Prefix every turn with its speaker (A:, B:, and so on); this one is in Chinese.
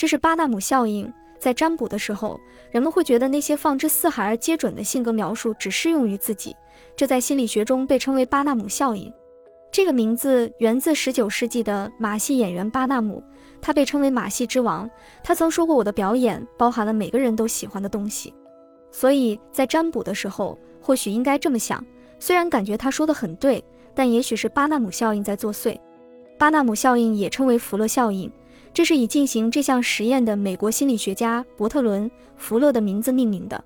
A: 这是巴纳姆效应。在占卜的时候，人们会觉得那些放之四海而皆准的性格描述只适用于自己，这在心理学中被称为巴纳姆效应。这个名字源自19世纪的马戏演员巴纳姆，他被称为马戏之王。他曾说过：“我的表演包含了每个人都喜欢的东西。”所以在占卜的时候，或许应该这么想：虽然感觉他说的很对，但也许是巴纳姆效应在作祟。巴纳姆效应也称为福勒效应，这是以进行这项实验的美国心理学家伯特伦·福勒的名字命名的。